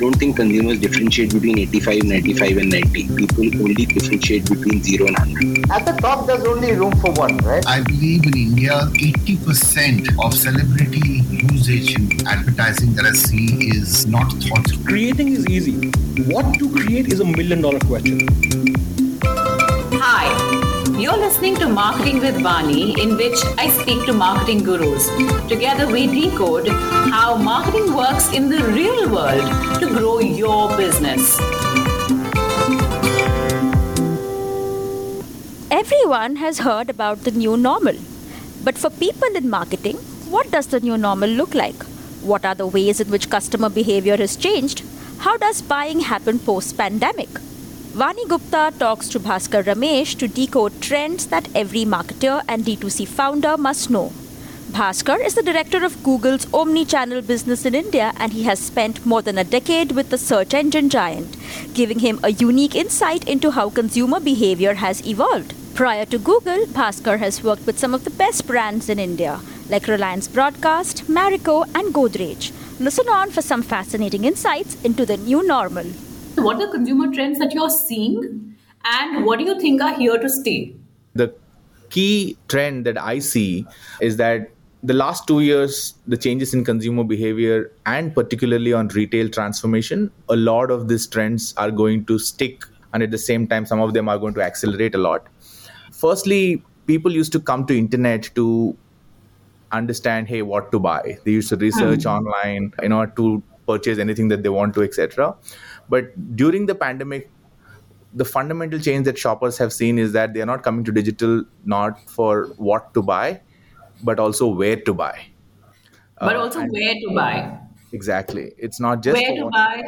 don't think consumers differentiate between 85, 95, and 90. People only differentiate between 0 and 100. At the top, there's only room for one, right? I believe in India, 80% of celebrity usage in advertising that I see is not thought. Creating is easy. What to create is a million dollar question. You're listening to Marketing with Vani, in which I speak to marketing gurus. Together, we decode how marketing works in the real world to grow your business. Everyone has heard about the new normal. But for people in marketing, what does the new normal look like? What are the ways in which customer behavior has changed? How does buying happen post pandemic? Vani Gupta talks to Bhaskar Ramesh to decode trends that every marketer and D2C founder must know. Bhaskar is the director of Google's omni-channel business in India and he has spent more than a decade with the search engine giant, giving him a unique insight into how consumer behavior has evolved. Prior to Google, Bhaskar has worked with some of the best brands in India, like Reliance Broadcast, Marico, and Godrej. Listen on for some fascinating insights into the new normal. What are the consumer trends that you're seeing, and what do you think are here to stay? The key trend that I see is that the last two years, the changes in consumer behavior and particularly on retail transformation, a lot of these trends are going to stick, and at the same time, some of them are going to accelerate a lot. Firstly, people used to come to internet to understand, hey, what to buy. They used to research mm. online, you know, to purchase anything that they want to, etc. But during the pandemic, the fundamental change that shoppers have seen is that they are not coming to digital not for what to buy, but also where to buy. But uh, also where to buy. Exactly. It's not just where to buy,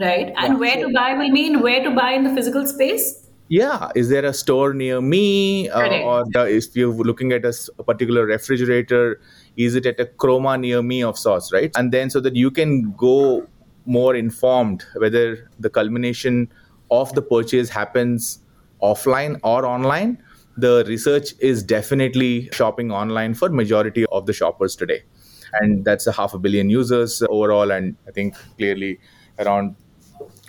right? And yeah. where to buy will mean where to buy in the physical space. Yeah, is there a store near me, uh, or the, if you're looking at a, a particular refrigerator, is it at a Croma near me of sorts, right? And then so that you can go more informed whether the culmination of the purchase happens offline or online the research is definitely shopping online for majority of the shoppers today. And that's a half a billion users overall and i think clearly around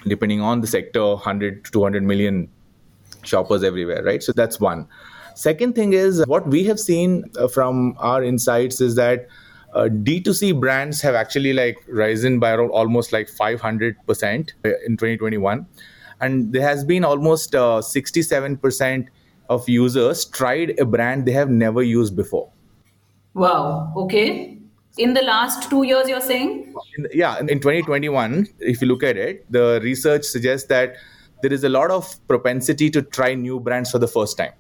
depending on the sector 100 to 200 million shoppers everywhere right? So that's one. Second thing is what we have seen uh, from our insights is that uh, D2C brands have actually like risen by almost like 500% in 2021. And there has been almost uh, 67% of users tried a brand they have never used before. Wow. Okay. In the last two years, you're saying? In, yeah. In 2021, if you look at it, the research suggests that there is a lot of propensity to try new brands for the first time.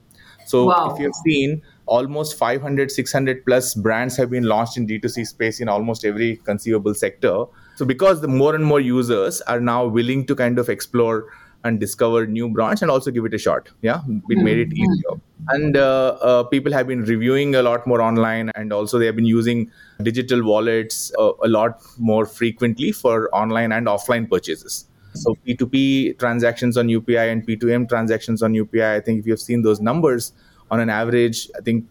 So wow. if you've seen, almost 500 600 plus brands have been launched in d2c space in almost every conceivable sector. So because the more and more users are now willing to kind of explore and discover new brands and also give it a shot yeah? It made it mm-hmm. easier. And uh, uh, people have been reviewing a lot more online and also they have been using digital wallets uh, a lot more frequently for online and offline purchases. So p2p transactions on upi and p2m transactions on upi i think if you've seen those numbers on an average, I think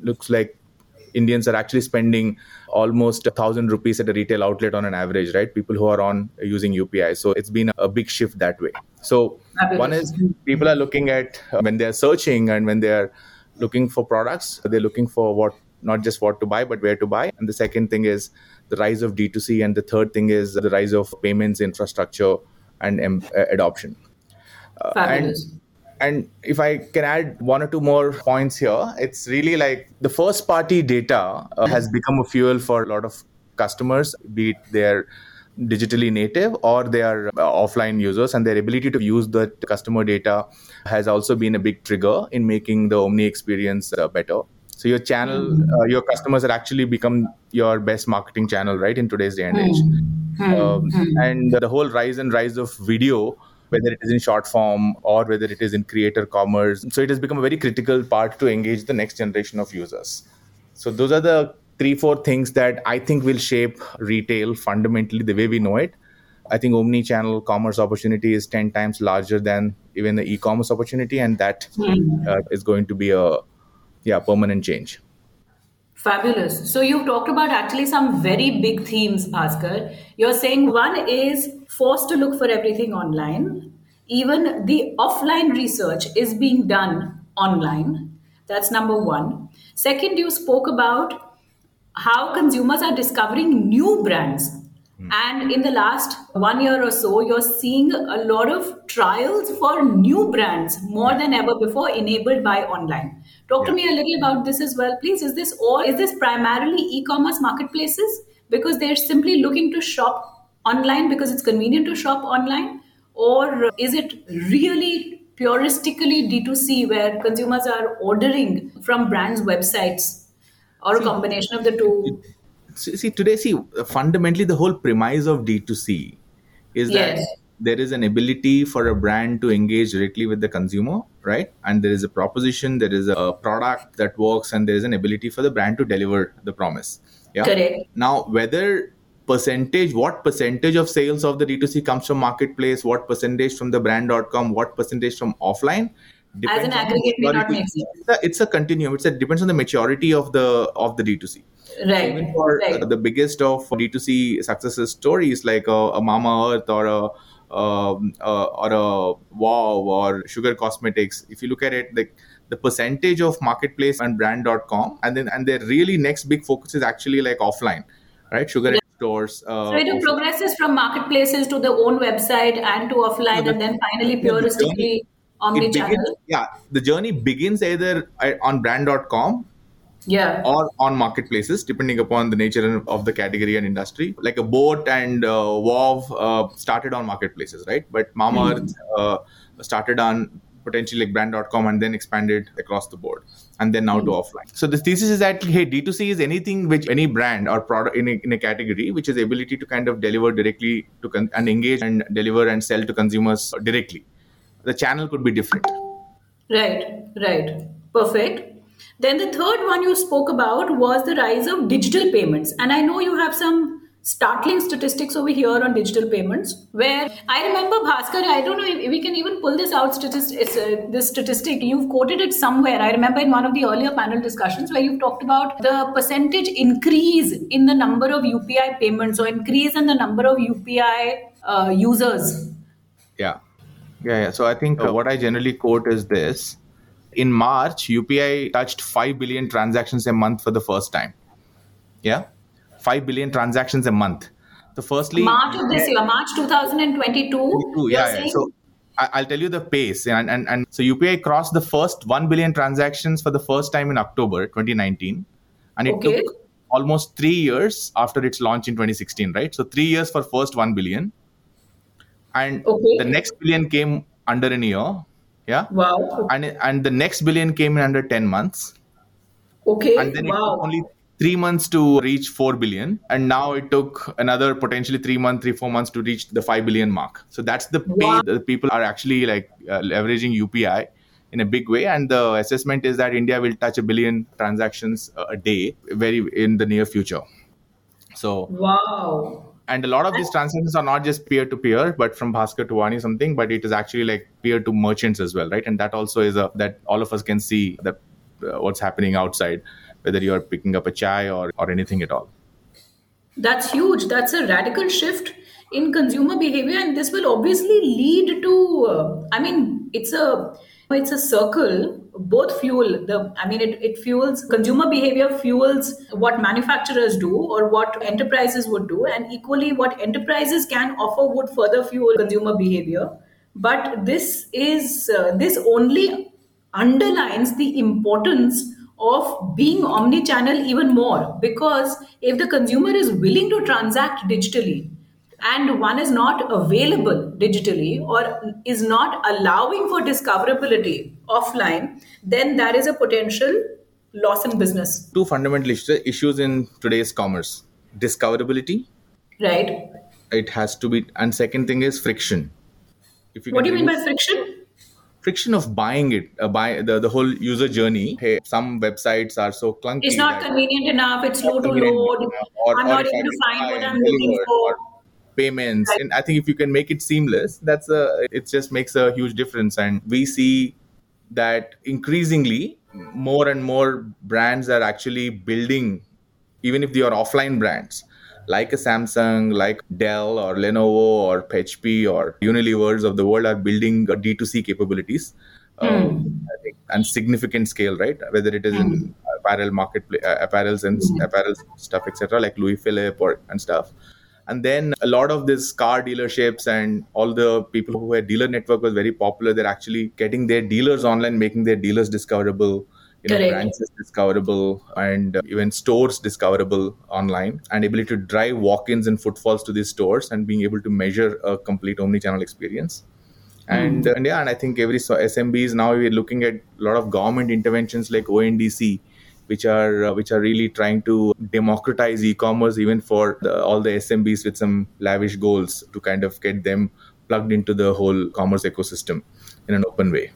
looks like Indians are actually spending almost a thousand rupees at a retail outlet on an average, right? People who are on using UPI. So it's been a big shift that way. So one is people are looking at uh, when they're searching and when they're looking for products, they're looking for what not just what to buy, but where to buy. And the second thing is the rise of D2C. And the third thing is the rise of payments infrastructure and um, adoption. Uh, Fabulous. And and if I can add one or two more points here, it's really like the first party data uh, has become a fuel for a lot of customers, be it they're digitally native or they are uh, offline users, and their ability to use the customer data has also been a big trigger in making the Omni experience uh, better. So your channel, uh, your customers have actually become your best marketing channel, right, in today's day and age. Mm-hmm. Um, mm-hmm. and the whole rise and rise of video whether it is in short form or whether it is in creator commerce. So it has become a very critical part to engage the next generation of users. So those are the three, four things that I think will shape retail fundamentally the way we know it. I think omni-channel commerce opportunity is 10 times larger than even the e-commerce opportunity, and that mm. uh, is going to be a yeah permanent change. Fabulous. So you've talked about actually some very big themes, Bhaskar. You're saying one is forced to look for everything online. Even the offline research is being done online. That's number one. Second, you spoke about how consumers are discovering new brands Hmm. and in the last one year or so, you're seeing a lot of trials for new brands more than ever before, enabled by online. Talk to me a little about this as well, please. Is this all? Is this primarily e-commerce marketplaces because they're simply looking to shop online because it's convenient to shop online, or is it really puristically D2C where consumers are ordering from brands' websites, or a combination of the two? See today see fundamentally the whole premise of d2c is Yes. that there is an ability for a brand to engage directly with the consumer right and there is a proposition there is a product that works and there is an ability for the brand to deliver the promise yeah Correct. now whether percentage what percentage of sales of the d2c comes from marketplace what percentage from the brand.com what percentage from offline As an depends on the aggregate may not make sense. It's a, it's a continuum it's a depends on the maturity of the of the d2c Right. even for right. uh, the biggest of D2C success stories like a, a Mamaearth or a um, uh, or a Wow or Sugar Cosmetics, if you look at it, the the percentage of marketplace and brand.com, and then and their really next big focus is actually like offline, right? Sugar stores. Uh, So it progresses from marketplaces to the own website and to offline, the- and then finally yeah, the puristically journey- omni-channel. begins, yeah, the journey begins either uh, on brand.com Yeah. or on marketplaces, depending upon the nature of the category and industry. Like a boat and uh, uh, started on marketplaces, right? But Mamaearth uh, started on potentially like brand.com and then expanded across the board and then now to offline. So the thesis is that, hey, D2C is anything which any brand or product in a, in a category, which is ability to kind of deliver directly to con- and engage and deliver and sell to consumers directly. The channel could be different. Right, right. Perfect. Then the third one you spoke about was the rise of digital payments. And I know you have some startling statistics over here on digital payments where I remember Bhaskar, I don't know if we can even pull this out statistics, uh, this statistic. You've quoted it somewhere. I remember in one of the earlier panel discussions where you've talked about the percentage increase in the number of UPI payments or increase in the number of UPI uh, users. Yeah. Yeah, yeah. So I think uh, what I generally quote is this. In March, UPI touched 5 billion transactions a month for the first time. Yeah. 5 billion transactions a month. So, firstly, March of this year, March 2022. Ooh, yeah, yeah. saying- So I'll tell you the pace. And, and, and so UPI crossed the first 1 billion transactions for the first time in October 2019. And it Okay. took almost three years after its launch in 2016, right? So three years for first 1 billion. And Okay. the next billion came under an year. Yeah. Wow. And, and the next billion came in under 10 months. Okay. And then it wow. took only three months to reach 4 billion. And now it took another potentially three months, three, four months to reach the 5 billion mark. So that's the Wow. pace that people are actually like uh, leveraging UPI in a big way. And the assessment is that India will touch a billion transactions a day very in the near future. So, wow. And a lot of these transactions are not just peer to peer, but from Bhaskar to Vani something, but it is actually like peer to merchants as well, right? And that also is a that all of us can see that uh, what's happening outside, whether you're picking up a chai or or anything at all. That's huge. That's a radical shift in consumer behavior, and this will obviously lead to. Uh, I mean, it's a it's a circle. Both fuel the. I mean, it, it fuels consumer behavior, fuels what manufacturers do or what enterprises would do, and equally what enterprises can offer would further fuel consumer behavior. But this is uh, this only underlines the importance of being omni-channel even more because if the consumer is willing to transact digitally and one is not available digitally or is not allowing for discoverability offline then there is a potential loss in business Two fundamental issues, in today's commerce: discoverability. right It has to be, and second thing is friction. If what do you mean by friction friction of buying it, uh, buy the, the whole user journey. Hey, some websites are so clunky. it's not convenient enough it's slow to load enough, or- i'm or not able to find what i'm looking for or payments and i think if you can make it seamless that's a it just makes a huge difference and we see that increasingly more and more brands are actually building, even if they are offline brands, like a Samsung, like Dell or Lenovo or HP or Unilever's of the world are building D2C capabilities. Mm. Um, and significant scale, right? Whether it is mm. in hmm. apparel marketplace, uh, apparels and mm. apparel stuff, etc., like Louis Philippe or and stuff. And then a lot of these car dealerships and all the people who had dealer network was very popular. They're actually getting their dealers online, making their dealers discoverable you know, branches discoverable and even stores discoverable online and ability to drive walk-ins and footfalls to these stores and being able to measure a complete omni-channel experience and, mm. and yeah and i think every smbs now we're looking at a lot of government interventions like ondc which are uh, which are really trying to democratize e-commerce even for the, all the SMBs with some lavish goals to kind of get them plugged into the whole commerce ecosystem in an open way.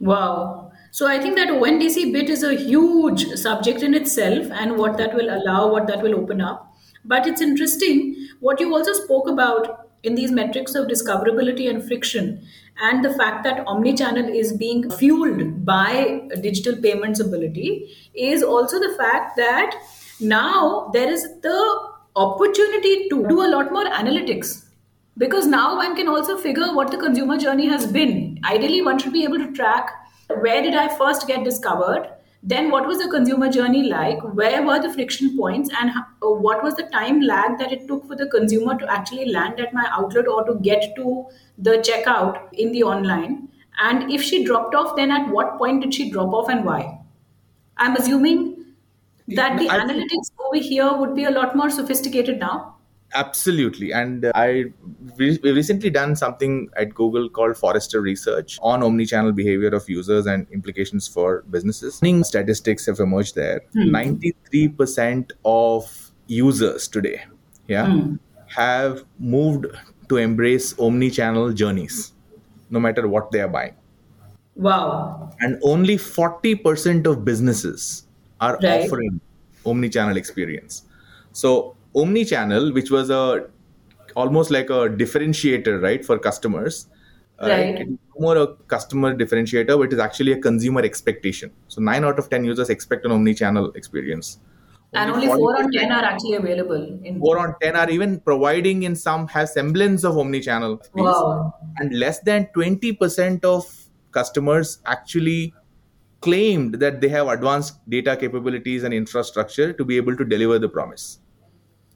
Wow. So I think that ONDC bit is a huge subject in itself and what that will allow, what that will open up. But it's interesting what you also spoke about in these metrics of discoverability and friction and the fact that omni-channel is being fueled by digital payments ability is also the fact that now there is the opportunity to do a lot more analytics because now one can also figure what the consumer journey has been ideally one should be able to track where did I first get discovered? Then, what was the consumer journey like? Where were the friction points? And uh, what was the time lag that it took for the consumer to actually land at my outlet or to get to the checkout in the online? And if she dropped off, then at what point did she drop off and why? I'm assuming that the I analytics over here would be a lot more sophisticated now absolutely and uh, i we recently done something at google called forrester research on omni-channel behavior of users and implications for businesses statistics have emerged there hmm. 93% of users today yeah hmm. have moved to embrace omni-channel journeys no matter what they are buying wow and only 40% of businesses are right. offering omni-channel experience so omni-channel which was a almost like a differentiator right for customers. Uh, right. more a customer differentiator but it is actually a consumer expectation. So 9 out of 10 users expect an omni-channel experience. And only 4 on 10 are actually available in 4 on 10 are even providing in some have semblance of omni-channel wow. and less than 20% of customers actually claimed that they have advanced data capabilities and infrastructure to be able to deliver the promise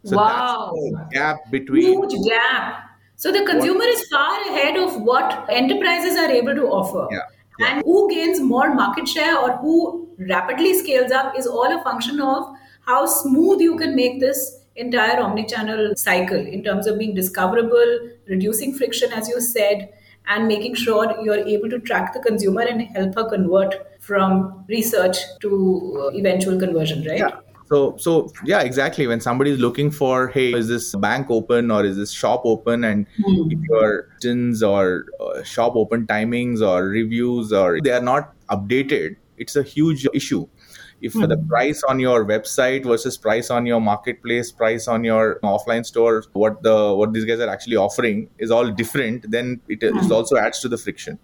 so wow. gap between huge gap. So the consumer what, is far ahead of what enterprises are able to offer. Yeah, yeah. And who gains more market share or who rapidly scales up is all a function of how smooth you can make this entire omni-channel cycle in terms of being discoverable, reducing friction, as you said, and making sure you're able to track the consumer and help her convert from research to uh, eventual conversion, right? Yeah so so yeah exactly when somebody is looking for hey is this bank open or is this shop open and mm. if your tins or uh, shop open timings or reviews or they are not updated it's a huge issue if mm. the price on your website versus price on your marketplace price on your offline store what the what these guys are actually offering is all different then it, mm. it also adds to the friction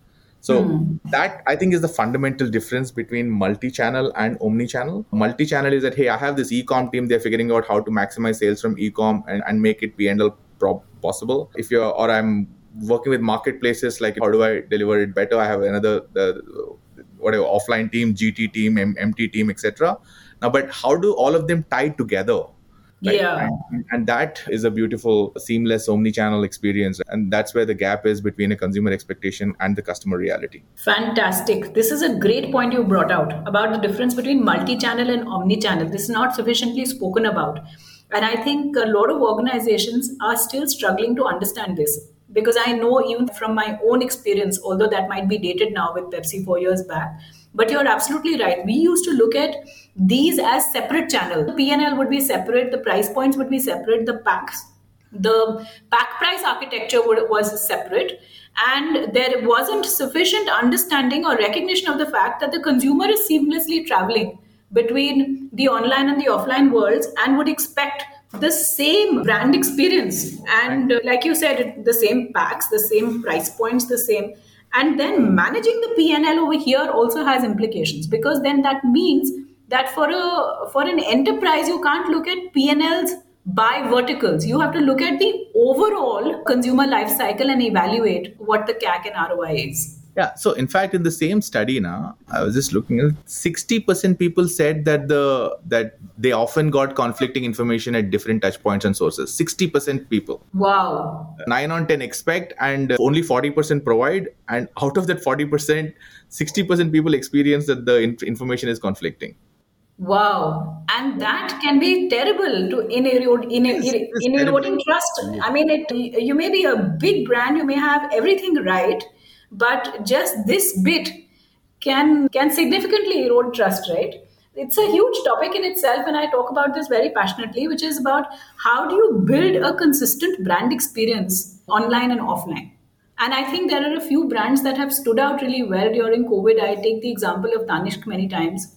so mm. that I think is the fundamental difference between multi-channel and omni-channel. Multi-channel is that hey, I have this e-com team. They're figuring out how to maximize sales from e-com and, and make it P&L pro- possible. If you're or I'm working with marketplaces, like how do I deliver it better? I have another the whatever offline team, GT team, M- MT team, etc. Now, but how do all of them tie together? Right? Yeah. And, and, that is a beautiful, seamless omni-channel experience. And that's where the gap is between a consumer expectation and the customer reality. Fantastic. This is a great point you brought out about the difference between multi-channel and omni-channel. This is not sufficiently spoken about. And I think a lot of organizations are still struggling to understand this because I know even from my own experience, although that might be dated now with Pepsi four years back, but you're absolutely right. We used to look at these as separate channels. The PNL would be separate, the price points would be separate, the packs, the pack price architecture would, was separate, and there wasn't sufficient understanding or recognition of the fact that the consumer is seamlessly traveling between the online and the offline worlds and would expect the same brand experience and uh, like you said the same packs the same price points the same and then hmm. managing the pnl over here also has implications because then that means that for a for an enterprise you can't look at pnls by verticals. You have to look at the overall consumer life cycle and evaluate what the cac and roi is yeah. So in fact, in the same study now, I was just looking at sixty percent people said that the that they often got conflicting information at different touch points and sources. Sixty percent people. Wow. Nine on ten expect, and only forty percent provide. And out of that forty percent, sixty percent people experience that the inf- information is conflicting. Wow, and that can be terrible to in, erode, in, in, in eroding trust. I mean, it you may be a big brand, you may have everything right, but just this bit can can significantly erode trust right? It's a huge topic in itself and i talk about this very passionately which is about how do you build a consistent brand experience online and offline? And i think there are a few brands that have stood out really well during covid. I take the example of tanishq many times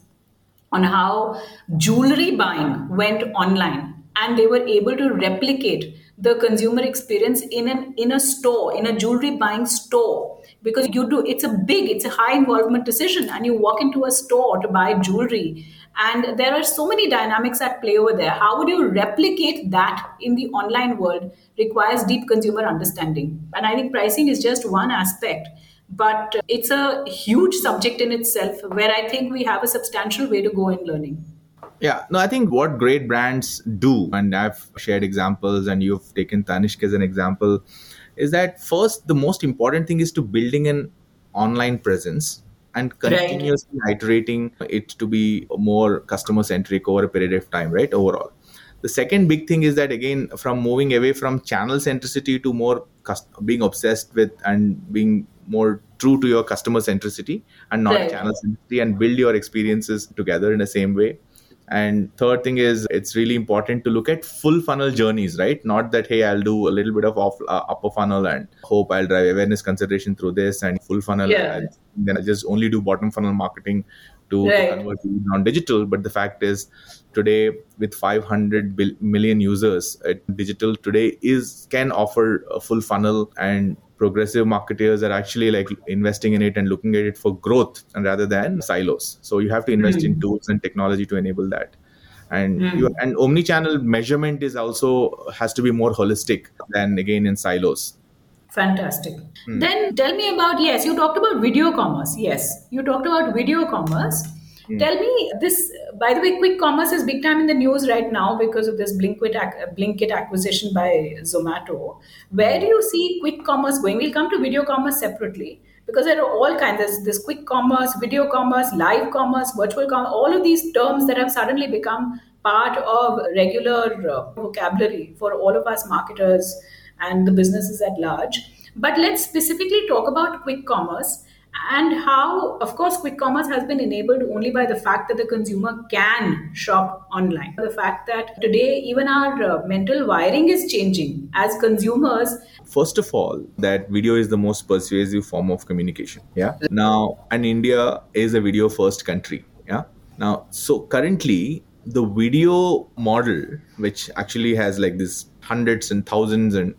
on how jewelry buying went online and they were able to replicate the consumer experience in an in a store in a jewelry buying store. Because you do it's a big it's a high involvement decision and you walk into a store to buy jewelry. And there are so many dynamics at play over there. How would you replicate that in the online world requires deep consumer understanding. And i think pricing is just one aspect but it's a huge subject in itself where i think we have a substantial way to go in learning yeah, no, I think what great brands do, and I've shared examples, and you've taken Tanishq as an example, is that first, the most important thing is to building an online presence and continuously right. iterating it to be more customer centric over a period of time, right? Overall. The second big thing is that again, from moving away from channel centricity to more cust- being obsessed with and being more true to your customer centricity and not right. channel centricity and build your experiences together in the same way and third thing is it's really important to look at full funnel journeys right not that hey i'll do a little bit of off, uh, upper funnel and hope i'll drive awareness consideration through this and full funnel yeah. then i just only do bottom funnel marketing to, right. convert on digital but the fact is today with 500 million users uh, digital today is can offer a full funnel and progressive marketers are actually like investing in it and looking at it for growth and rather than silos so you have to invest mm. in hmm. tools and technology to enable that and mm. you, and omni-channel measurement is also has to be more holistic than again in silos fantastic mm. then tell me about yes you talked about video commerce yes you talked about video commerce Mm. Tell me this. By the way, quick commerce is big time in the news right now because of this Blinkit, Blinkit acquisition by Zomato. Where do you see quick commerce going? We'll come to video commerce separately because there are all kinds. There's this quick commerce, video commerce, live commerce, virtual commerce. All of these terms that have suddenly become part of regular uh, vocabulary for all of us marketers and the businesses at large. But let's specifically talk about quick commerce and how, of course, quick commerce has been enabled only by the fact that the consumer can shop online. The fact that today, even our uh, mental wiring is changing as consumers. First of all, that video is the most persuasive form of communication. Yeah. Now, and India is a video first country. Yeah. Now, so currently, the video model, which actually has like this hundreds and thousands and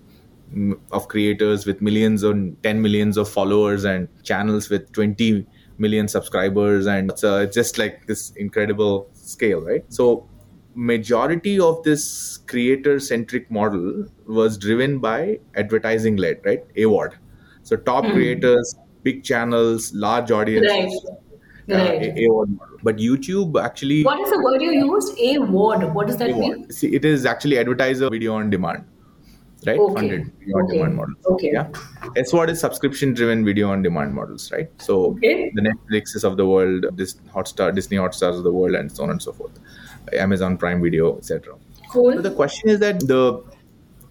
of creators with millions and 10 millions of followers and channels with 20 million subscribers and it's, uh, just like this incredible scale right so majority of this creator centric model was driven by advertising led right AVOD so top mm. creators big channels large audiences right. Right. Uh, AVOD model. But YouTube actually. What is the word you used? A-word. What does that A-word. mean? See, it is actually advertiser video on demand right? Okay. Funded video on demand models. Okay. Yeah. SVOD is subscription driven video on demand models, right? So okay. the Netflixes of the world, this Hotstar, Disney Hotstars of the world, and so on and so forth. Amazon Prime Video, etc. Cool. So the question is that the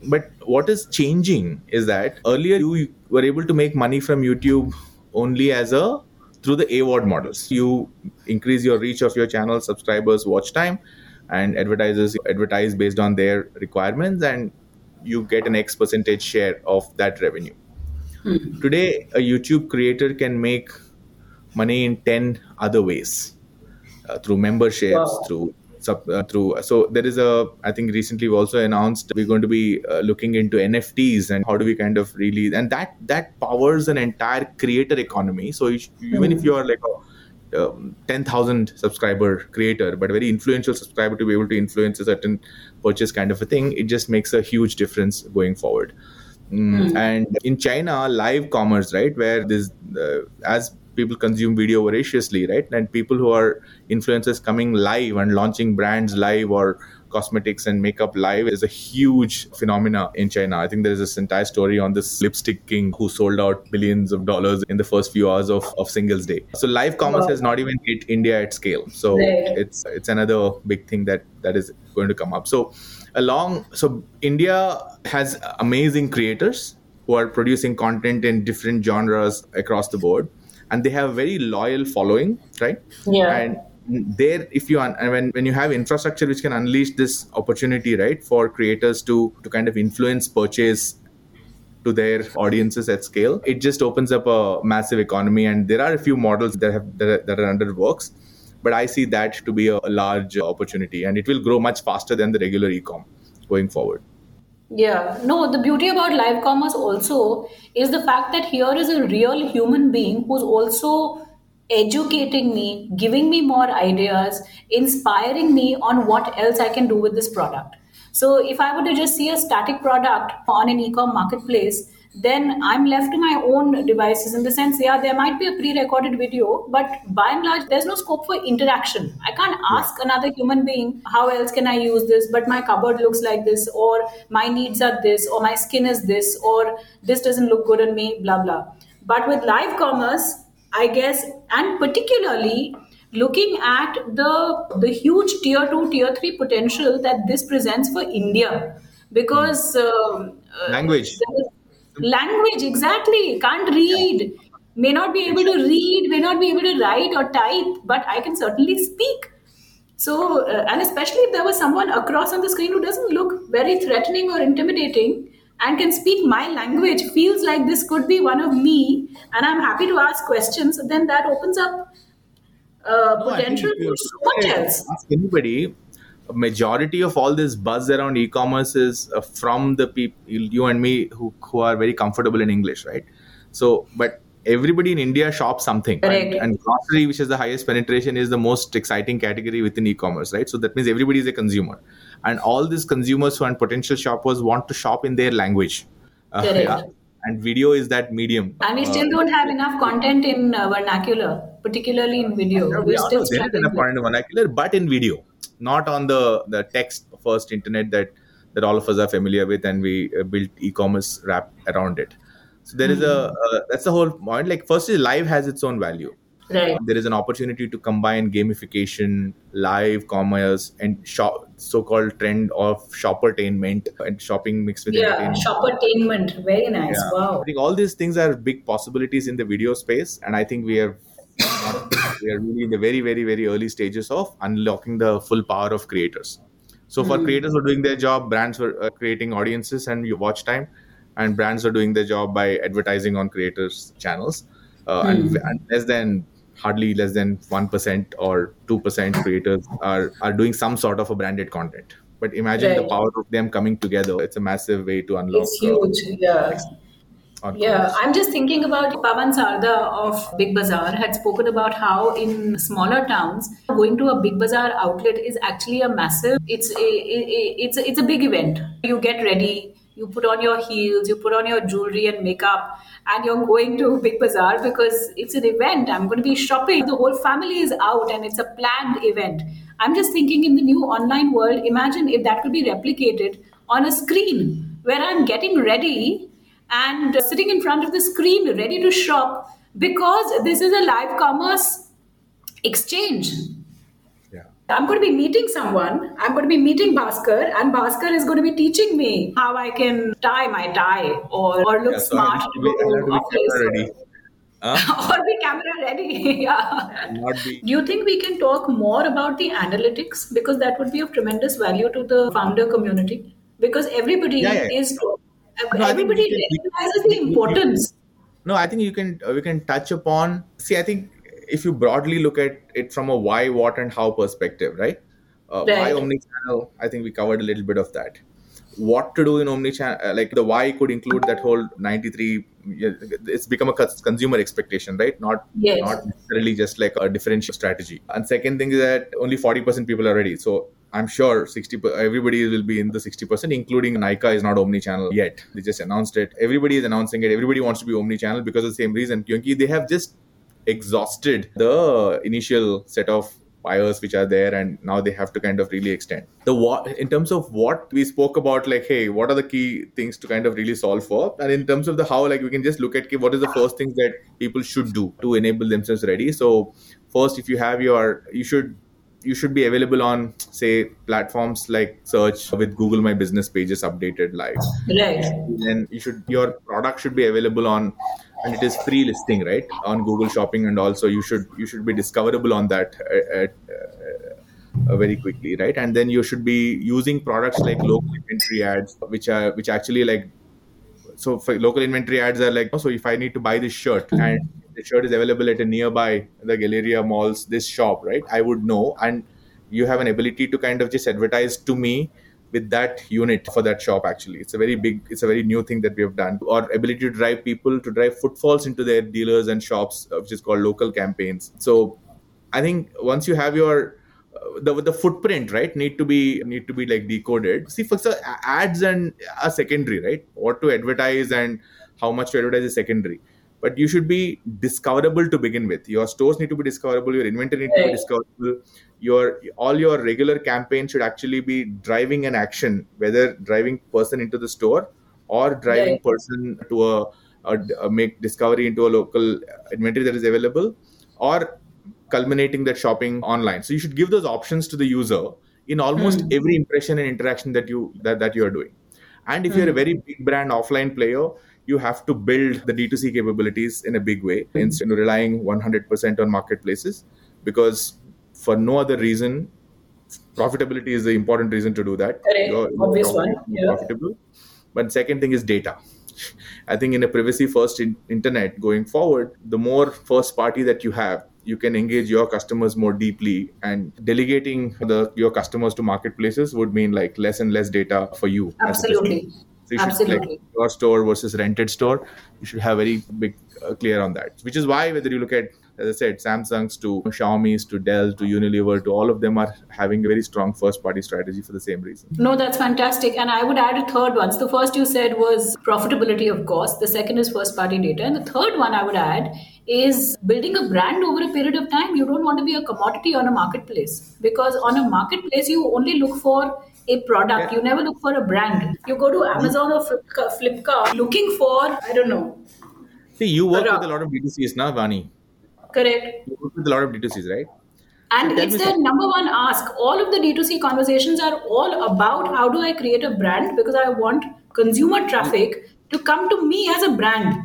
but what is changing is that earlier you were able to make money from YouTube only as a through the AVOD models. You increase your reach of your channel, subscribers, watch time, and advertisers advertise based on their requirements and you get an X percentage share of that revenue. Hmm. Today, a YouTube creator can make money in 10 other ways uh, through memberships, wow. through uh, through. So there is a, I think recently we also announced we're going to be uh, looking into NFTs and how do we kind of really, and that that powers an entire creator economy. So you, even if you are like a um, 10,000 subscriber creator, but a very influential subscriber to be able to influence a certain purchase kind of a thing, it just makes a huge difference going forward. Mm. And in China, live commerce, right, where this, uh, as people consume video voraciously, right? And people who are influencers coming live and launching brands live or cosmetics and makeup live is a huge phenomena in China. I think there is this entire story on this lipstick king who sold out billions of dollars in the first few hours of, of Singles Day. So live commerce wow. has not even hit India at scale. So right. it's it's another big thing that that is going to come up. So along so India has amazing creators who are producing content in different genres across the board and they have a very loyal following right yeah and there if you and when, when you have infrastructure which can unleash this opportunity right for creators to to kind of influence purchase to their audiences at scale it just opens up a massive economy. And there are a few models that have that are, that are under works but i see that to be a, a large opportunity and it will grow much faster than the regular e-com going forward. Yeah, no, the beauty about live commerce also is the fact that here is a real human being who's also educating me, giving me more ideas, inspiring me on what else I can do with this product. So if I were to just see a static product on an e-com marketplace, then I'm left to my own devices in the sense, yeah, there might be a pre-recorded video, but by and large, there's no scope for interaction. I can't ask yeah. another human being, how else can I use this? But my cupboard looks like this, or my needs are this, or my skin is this, or this doesn't look good on me, blah, blah. But with live commerce, I guess, and particularly looking at the the huge tier two, tier three potential that this presents for India, because uh, language. language exactly. Can't read. May not be able to read may not be able to write or type but i can certainly speak. So uh, and especially if there was someone across on the screen who doesn't look very threatening or intimidating and can speak my language feels like this could be one of me and i'm happy to ask questions then that opens up uh, no, potential for so much else. Ask anybody. A majority of all this buzz around e-commerce is uh, from the people you and me who, who are very comfortable in english right? So but everybody in india shops something right? and grocery which is the highest penetration is the most exciting category within e-commerce right? So that means everybody is a consumer and all these consumers who and potential shoppers want to shop in their language. Uh, yeah. and video is that medium. And we still uh, don't have enough content in uh, vernacular particularly in video. We're still there is enough content in vernacular but in video. Not on the the text first internet that that all of us are familiar with and we uh, built e-commerce wrap around it. So there mm-hmm. is a hmm. uh, that's the whole point. Like firstly live has its own value right there is an opportunity to combine gamification live commerce and shop so-called trend of shoppertainment and shopping mixed with yeah shoppertainment very nice yeah. wow i think all these things are big possibilities in the video space and i think we have we are really in the very, very, very early stages of unlocking the full power of creators. So for mm. creators who are doing their job, brands are uh, creating audiences and watch time, and brands are doing their job by advertising on creators' channels. Uh, mm. and, and less than hardly less than 1% or 2% creators are, are doing some sort of a branded content but imagine right. the power of them coming together it's a massive way to unlock it's huge uh, yeah yeah, I'm just thinking about Pavan Sarda of Big Bazaar had spoken about how in smaller towns going to a Big Bazaar outlet is actually a massive. It's a, it's a, it's a big event. You get ready, you put on your heels, you put on your jewelry and makeup, and you're going to Big Bazaar because it's an event. I'm going to be shopping. The whole family is out, and it's a planned event. I'm just thinking in the new online world. Imagine if that could be replicated on a screen where I'm getting ready and sitting in front of the screen ready to shop because this is a live commerce exchange. I'm going to be meeting someone. I'm going to be meeting Bhaskar, and Bhaskar is going to be teaching me how I can tie my tie or, or look yeah, so smart go to office. Ready. Huh? or be camera ready. yeah. Be. Do you think we can talk more about the analytics because that would be of tremendous value to the founder community? Because everybody yeah, yeah. is no, everybody recognizes the importance. No, I think you can uh, we can touch upon. See, I think if you broadly look at it from a why, what, and how perspective, right? uh, right. why omnichannel i think we covered a little bit of that. What to do in omnichannel uh, like the why could include that whole 93 it's become a consumer expectation right? Not yes. not necessarily just like a differential strategy. And second thing is that only 40% people are ready. So i'm sure 60 everybody will be in the 60% including Nykaa is not omnichannel yet. They just announced it. Everybody is announcing it. Everybody wants to be omnichannel because of the same reason. Kyunki they have just exhausted the initial set of buyers which are there and now they have to kind of really extend. The what in terms of what we spoke about like hey what are the key things to kind of really solve for? And in terms of the how like we can just look at what is the first things that people should do to enable themselves ready? So first if you have your you should you should be available on say platforms like search with google my business pages updated live. Right. Then you should your product should be available on and it is free listing right? On google shopping and also you should you should be discoverable on that uh, at, uh, uh, very quickly right? And then you should be using products like local inventory ads which are which actually like so for local inventory ads are like oh, so if i need to buy this shirt and the shirt is available at a nearby the galleria malls this shop right? I would know. And you have an ability to kind of just advertise to me with that unit for that shop actually. It's a very big it's a very new thing that we have done. Or ability to drive people to drive footfalls into their dealers and shops uh, which is called local campaigns. So i think once you have your uh, the the footprint right need to be need to be like decoded. See for ads and a secondary right? What to advertise and how much to advertise is secondary but you should be discoverable to begin with your stores need to be discoverable your inventory need to be discoverable your all your regular campaigns should actually be driving an action whether driving person into the store or driving right. person to a, a, a, make discovery into a local inventory that is available or culminating that shopping online so you should give those options to the user in almost mm. every impression and interaction that you that, that you are doing and if mm. you're a hmm. very big brand offline player you have to build the D2C capabilities in a big way mm-hmm. instead of relying 100% on marketplaces because for no other reason, profitability is the important reason to do that. You're, Obvious one. Yeah. Profitable. But second thing is data. I think in a privacy first in- internet going forward, the more first party that you have, you can engage your customers more deeply and delegating the your customers to marketplaces would mean like less and less data for you absolutely so you Absolutely. should like your store versus rented store. You should have very big uh, clear on that. Which is why whether you look at as I said, Samsung's to Xiaomi's to Dell to Unilever to all of them are having a very strong first party strategy for the same reason. No, that's fantastic. And I would add a third one. So the first you said was profitability, of course. The second is first party data. And the third one I would add is building a brand over a period of time. You don't want to be a commodity on a marketplace because on a marketplace, you only look for a product. Yeah. You never look for a brand. You go to mm. Amazon or Flipkart looking for, I don't know. See, you work with a lot of D2Cs now, Vani. Correct. You work with a lot of D2Cs, right? And so it's their number one ask. All of the D2C conversations are all about how do I create a brand because I want consumer traffic to come to me as a brand.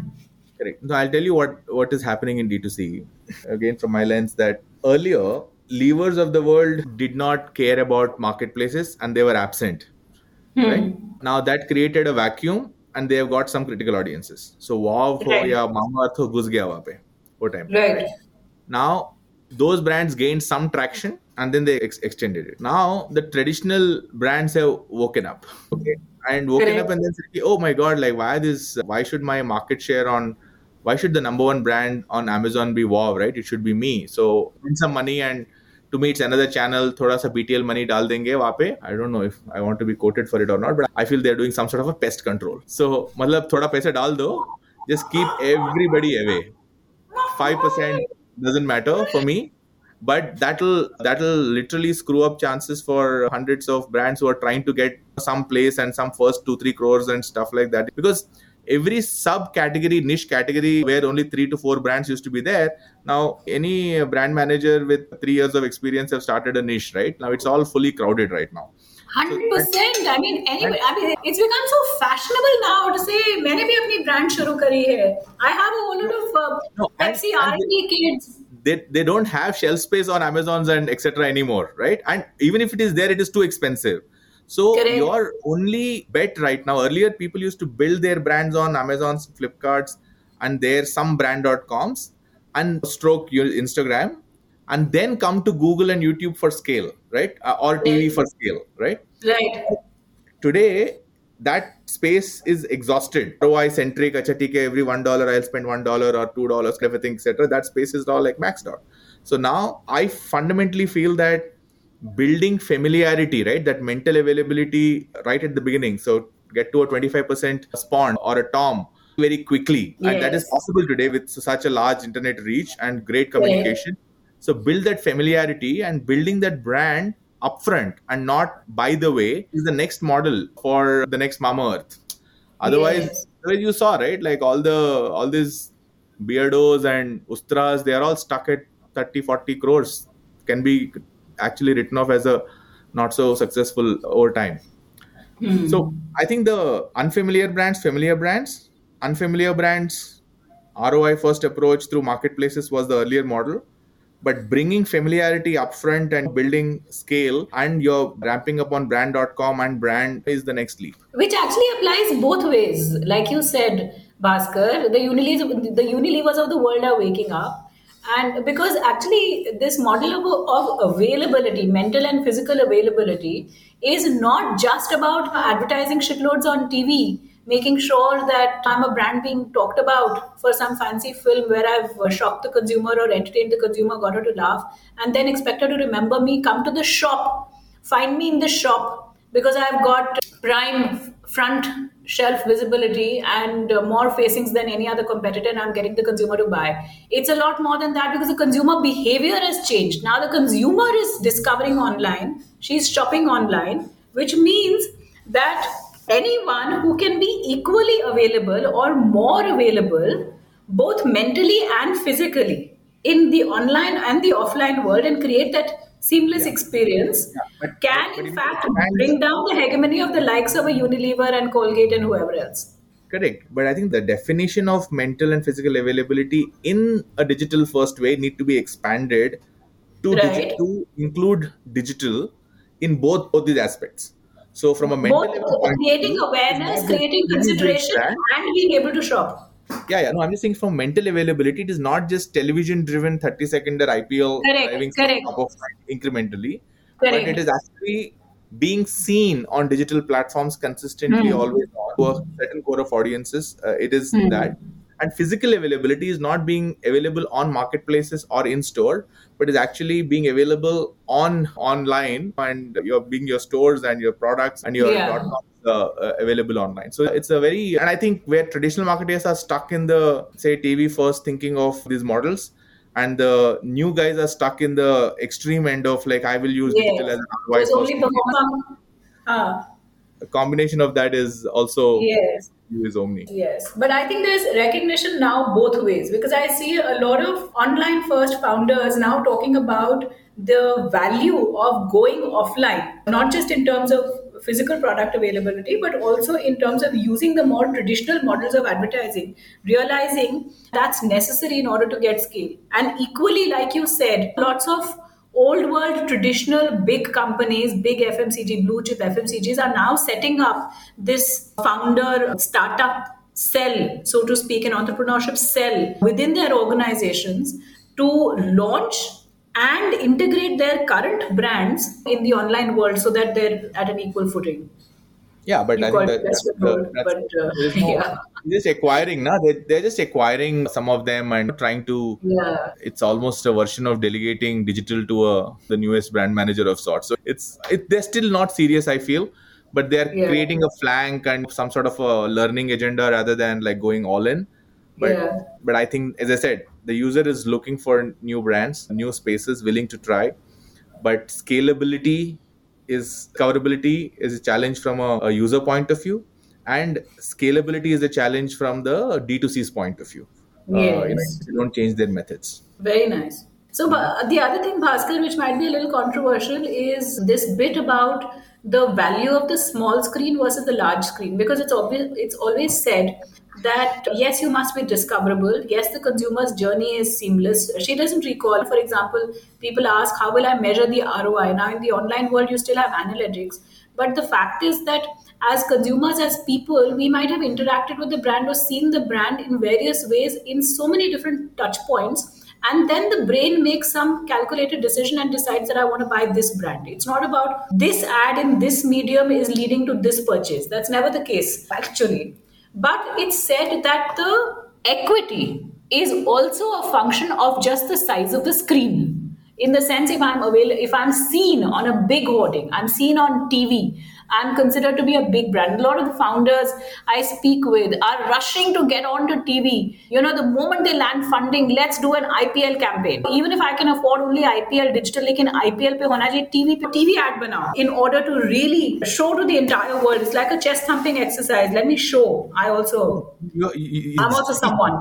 Correct. So I'll tell you what, what is happening in D2C. Again, from my lens, that earlier levers of the world did not care about marketplaces and they were absent. Hmm. Right? Now that created a vacuum and they have got some critical audiences. So WoW right. ya Mamaearth ghus gaya wahan pe. Wo time. Right. right. Now those brands gained some traction and then they ex- extended it. Now the traditional brands have woken up. Okay. And woken up and then said, oh my god, like why this why should my market share on why should the number one brand on Amazon be WoW, right? It should be me. So win some money and to me it's another channel थोड़ा सा BTL money डाल देंगे वहाँ पे I don't know if I want to be quoted for it or not but I feel they're doing some sort of a pest control so मतलब थोड़ा पैसा डाल दो just keep everybody away 5% doesn't matter for me but that'll that'll literally screw up chances for hundreds of brands who are trying to get some place and some first two three crores and stuff like that because every subcategory niche category where only three to four brands used to be there now any brand manager with three years of experience have started a niche right now it's all fully crowded right now Hundred percent. I mean, anyway, I mean, it's become so fashionable now to say, "मैंने भी अपनी brand शुरू करी है." I have a whole lot of uh, no, Pepsi R&D kids. They, they don't have shelf space on Amazons and etc. anymore, right? And even if it is there, it is too expensive. So Correct. your only bet right now, earlier people used to build their brands on Amazon's, Flipkarts, and their some brand.coms and stroke your Instagram. and then come to Google and YouTube for scale, right? Uh, or TV for scale, right? Right. Today, that space is exhausted. ROI centric, acha, every one dollar I'll spend one dollar or two dollars, everything, etc. That space is all like maxed out. So now I fundamentally feel that building familiarity, right? That mental availability right at the beginning. So get to a 25% spawn or a tom very quickly. Yes. And that is possible today with such a large internet reach and great communication. So build that familiarity and building that brand upfront and not by the way is the next model for the next Mamaearth. Otherwise, yes. you saw, right? Like all the all these beardos and Ustraas, they are all stuck at 30, 40 crores. Can be actually written off as a not so successful over time. Hmm. So I think the unfamiliar brands, familiar brands, unfamiliar brands, ROI first approach through marketplaces was the earlier model. But bringing familiarity upfront and building scale and you're ramping up on brand.com and brand is the next leap. Which actually applies both ways. Like you said, Bhaskar, the Unilevers, the Unilevers of the world are waking up and because actually this model of, of availability mental and physical availability is not just about advertising shitloads on tv making sure that i'm a brand being talked about for some fancy film where i've shocked the consumer or entertained the consumer got her to laugh and then expect her to remember me come to the shop find me in the shop because i've got prime front shelf visibility and uh, more facings than any other competitor and i'm getting the consumer to buy. It's a lot more than that because the consumer behavior has changed. Now the consumer is discovering online she's shopping online which means that anyone who can be equally available or more available both mentally and physically in the online and the offline world and create that seamless yeah. experience yeah, can in fact bring down the hegemony of the likes of a Unilever and Colgate and whoever else. Correct. But I think the definition of mental and physical availability in a digital first way need to be expanded to, right. digi- to include digital in both, both these aspects. So from a mental both creating awareness, creating consideration, and being able to shop yeah, yeah. No, I'm just saying from mental availability, it is not just television driven 30 second or IPL correct, driving correct. top of incrementally, correct. but it is actually being seen on digital platforms consistently, mm. always on to a certain core of audiences. Uh, it is mm. that. And physical availability is not being available on marketplaces or in store, but is actually being available on online and you're being your stores and your products and your yeah uh, available online. So it's a very, and I think where traditional marketers are stuck in the, say, TV first thinking of these models, and the new guys are stuck in the extreme end of like, I will use yes. digital as an otherwise. Only performance. Uh, a combination of that is also yes is Omni. Yes, but I think there's recognition now both ways because I see a lot of online first founders now talking about the value of going offline, not just in terms of physical product availability, but also in terms of using the more traditional models of advertising, realizing that's necessary in order to get scale. And equally, like you said, lots of old world traditional big companies, big FMCG, blue chip FMCGs are now setting up this founder startup cell, so to speak, an entrepreneurship cell within their organizations to launch and integrate their current brands in the online world so that they're at an equal footing. Yeah, but you I think that, that's, that's, but, uh, yeah. just acquiring, na? They, they're just acquiring some of them and trying to. Yeah. It's almost a version of delegating digital to a the newest brand manager of sorts. So it's it, they're still not serious, I feel, but they're yeah. creating a flank and some sort of a learning agenda rather than like going all in. But yeah. but I think, as I said, the user is looking for new brands, new spaces, willing to try. But scalability is coverability is a challenge from a, a user point of view, and scalability is a challenge from the D2C's point of view. Yes. Uh, you know, they don't change their methods. Very nice. So the other thing, Bhaskar, which might be a little controversial, is this bit about the value of the small screen versus the large screen, because it's obvious. It's always said that yes, you must be discoverable. Yes, the consumer's journey is seamless. She doesn't recall, for example, people ask, How will I measure the ROI? Now, in the online world, you still have analytics. But the fact is that as consumers, as people, we might have interacted with the brand or seen the brand in various ways in so many different touch points and then the brain makes some calculated decision and decides that I want to buy this brand. It's not about this ad in this medium is leading to this purchase. That's never the case, actually. But it's said that the equity is also a function of just the size of the screen in the sense if i'm available if i'm seen on a big hoarding i'm seen on tv i'm considered to be a big brand a lot of the founders i speak with are rushing to get onto tv you know the moment they land funding let's do an ipl campaign even if i can afford only ipl digital लेकिन ipl पे होना चाहिए tv पे tv ad बनाओ in order to really show to the entire world it's like a chest thumping exercise let me show i also You- you- i'm also someone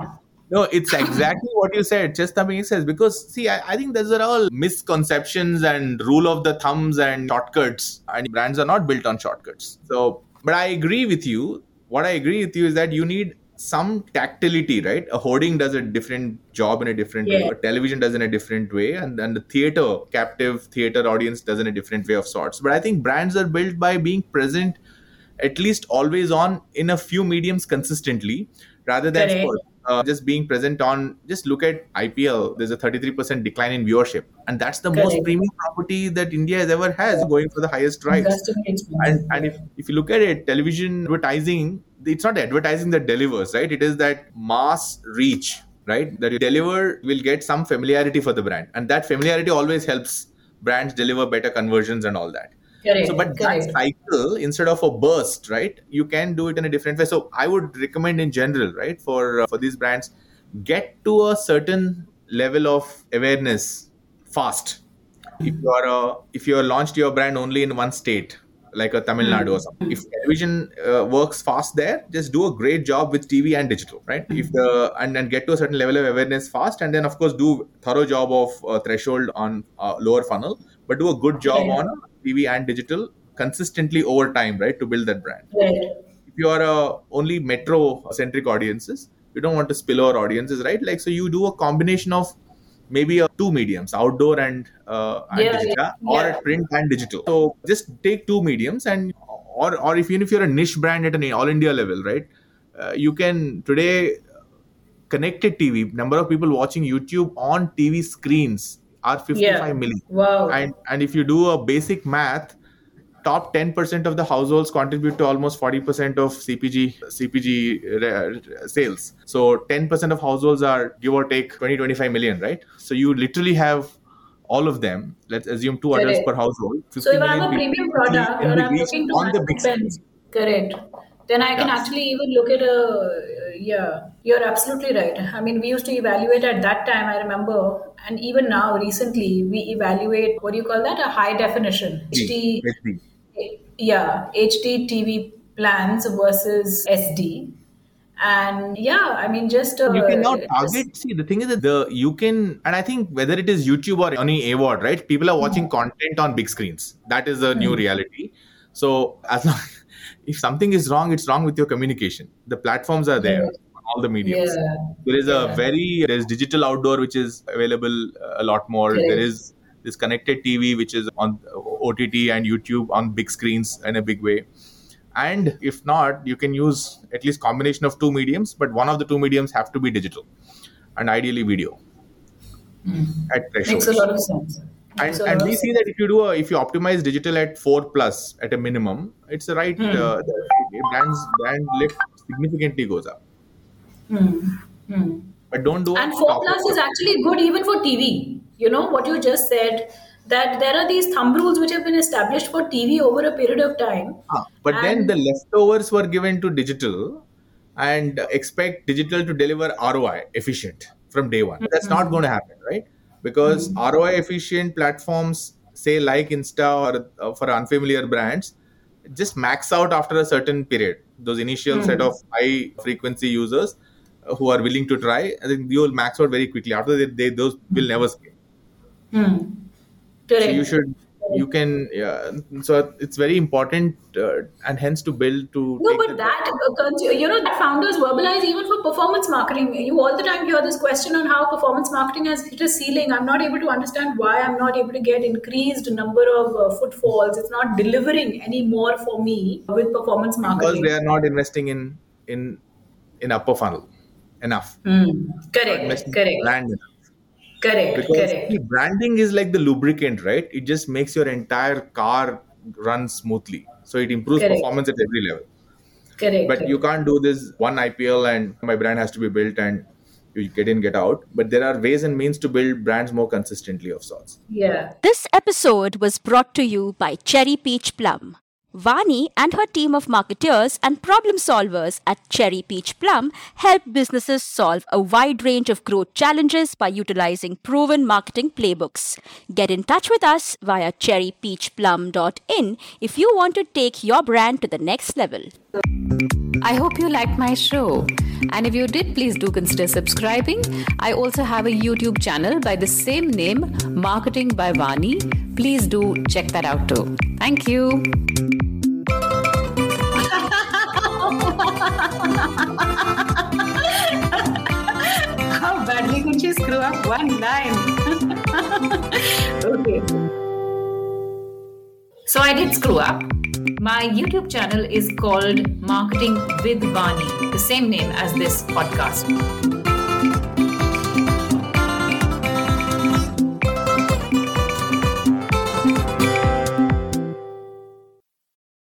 No, it's exactly what you said. Just thumbing exercise. Because see, I, I think those are all misconceptions and rule of the thumbs and shortcuts. And brands are not built on shortcuts. So, but I agree with you. What I agree with you is that you need some tactility, right? A hoarding does a different job in a different way. A television does in a different way, and then the theater, captive theater audience does in a different way of sorts. But I think brands are built by being present, at least always on in a few mediums consistently, rather than Correct. Uh, just being present on just look at IPL there's a 33% decline in viewership. And that's the most premium property that India has ever has going for the highest rights and and if, if you look at it television advertising it's not advertising that delivers right? It is that mass reach right? That you deliver will get some familiarity for the brand. And that familiarity always helps brands deliver better conversions and all that Correct, so, but correct. that cycle, instead of a burst, right, you can do it in a different way. So, I would recommend in general, right, for uh, for these brands, get to a certain level of awareness fast. If you are a, if you are launched your brand only in one state, like a Tamil Nadu or something, if television uh, works fast there, just do a great job with TV and digital, right? If the and and get to a certain level of awareness fast, and then of course do thorough job of uh, threshold on uh, lower funnel, but do a good job on TV and digital consistently over time, right, to build that brand. Right. If you are uh, only metro centric audiences, you don't want to spill over audiences, right? Like, so you do a combination of maybe uh, two mediums, outdoor and, uh, and Yeah, digital, yeah, or yeah. print and digital. So just take two mediums and, or, or if even if you're a niche brand at an all India level, right, uh, you can today connected TV, number of people watching YouTube on TV screens are 55 Yeah. million Wow. and and if you do a basic math top 10% of the households contribute to almost 40% of cpg cpg sales so 10% of households are give or take 20 25 million right so you literally have all of them let's assume two adults per household So if I have a premium product be I'm looking to on the big spend, correct, then I can Yeah. actually even look at a yeah. You're absolutely right. I mean, we used to evaluate at that time. I remember, and even now, recently, we evaluate what do you call that? A high definition HD, HD. yeah, HD TV plans versus SD. And yeah, I mean, just uh, you can now just- target. See, the thing is that the you can, and I think whether it is YouTube or any award right? People are watching mm-hmm. content on big screens. That is the new mm-hmm. reality. So as long if something is wrong, it's wrong with your communication. The platforms are there on all the mediums. Yeah. There is a Yeah. very there's digital outdoor which is available uh, a lot more. Correct. There is this connected TV which is on OTT and YouTube on big screens in a big way. And if not, you can use at least combination of two mediums, but one of the two mediums have to be digital and ideally video at makes a lot of sense. And, a and we see that if you do a, if you optimize digital at four plus at a minimum, it's the right Hmm. uh, brand's brand lift significantly goes up. Hmm. Hmm. But don't do And 4 Plus is actually good even for TV. You know what you just said that there are these thumb rules which have been established for TV over a period of time. Ah, but then the leftovers were given to digital and expect digital to deliver ROI efficient from day one. That's not hmm. going to happen, right? Because ROI efficient platforms, say like Insta or uh, for unfamiliar brands, just max out after a certain period. Those initial set of high frequency users who are willing to try, I think you will max out very quickly. After that, they, those will never scale. Hmm. So you should, you can, yeah. So it's very important uh, and hence to build to. No, but that, uh, you know, that founders verbalize even for performance marketing. You all the time hear this question on how performance marketing has hit a ceiling. I'm not able to understand why I'm not able to get increased number of uh, footfalls. It's not delivering any more for me with performance marketing because they are not investing in in in upper funnel enough. Hmm. Correct, correct. brand enough. Correct. Because correct. see, branding is like the lubricant, right? It just makes your entire car run smoothly. So it improves Correct. performance at every level. Correct. But you can't do this one IPL and my brand has to be built and you get in, get out. But there are ways and means to build brands more consistently of sorts. Yeah. This episode was brought to you by Cherry Peach Plum. Vani and her team of marketeers and problem solvers at Cherry Peach Plum help businesses solve a wide range of growth challenges by utilizing proven marketing playbooks. Get in touch with us via cherrypeachplum.in if you want to take your brand to the next level. I hope you liked my show. And if you did, please do consider subscribing. I also have a YouTube channel by the same name, Marketing by Vani. Please do check that out too. Thank you. How badly could you screw up one line? okay. So I did screw up. My YouTube channel is called Marketing with Vani, the same name as this podcast.